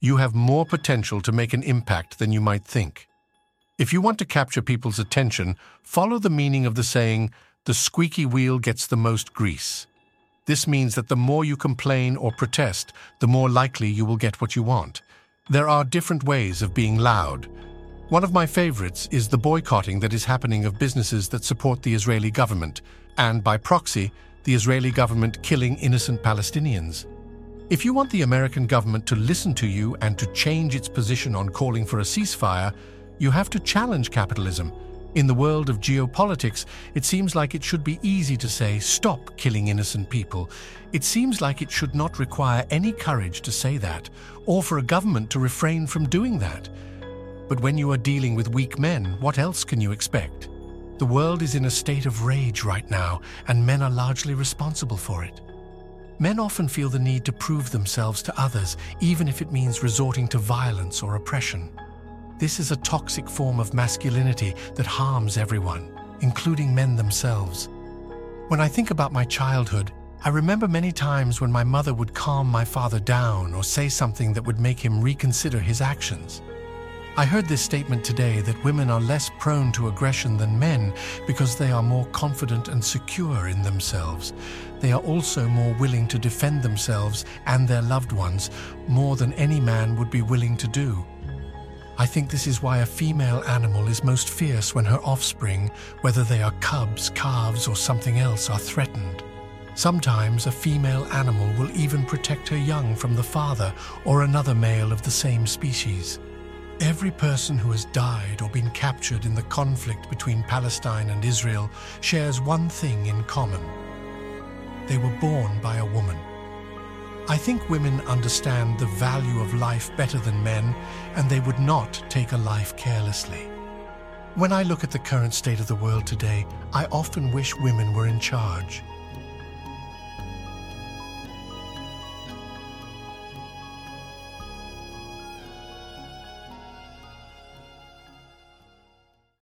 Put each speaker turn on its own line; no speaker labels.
you have more potential to make an impact than you might think. If you want to capture people's attention, follow the meaning of the saying, the squeaky wheel gets the most grease. This means that the more you complain or protest, the more likely you will get what you want. There are different ways of being loud. One of my favorites is the boycotting that is happening of businesses that support the Israeli government, and by proxy, the Israeli government killing innocent Palestinians. If you want the American government to listen to you and to change its position on calling for a ceasefire, you have to challenge capitalism. In the world of geopolitics, it seems like it should be easy to say, stop killing innocent people. It seems like it should not require any courage to say that, or for a government to refrain from doing that. But when you are dealing with weak men, what else can you expect? The world is in a state of rage right now, and men are largely responsible for it. Men often feel the need to prove themselves to others, even if it means resorting to violence or oppression. This is a toxic form of masculinity that harms everyone, including men themselves. When I think about my childhood, I remember many times when my mother would calm my father down or say something that would make him reconsider his actions. I heard this statement today that women are less prone to aggression than men because they are more confident and secure in themselves. They are also more willing to defend themselves and their loved ones more than any man would be willing to do. I think this is why a female animal is most fierce when her offspring, whether they are cubs, calves, or something else, are threatened. Sometimes a female animal will even protect her young from the father or another male of the same species. Every person who has died or been captured in the conflict between Palestine and Israel shares one thing in common. They were born by a woman. I think women understand the value of life better than men, and they would not take a life carelessly. When I look at the current state of the world today, I often wish women were in charge.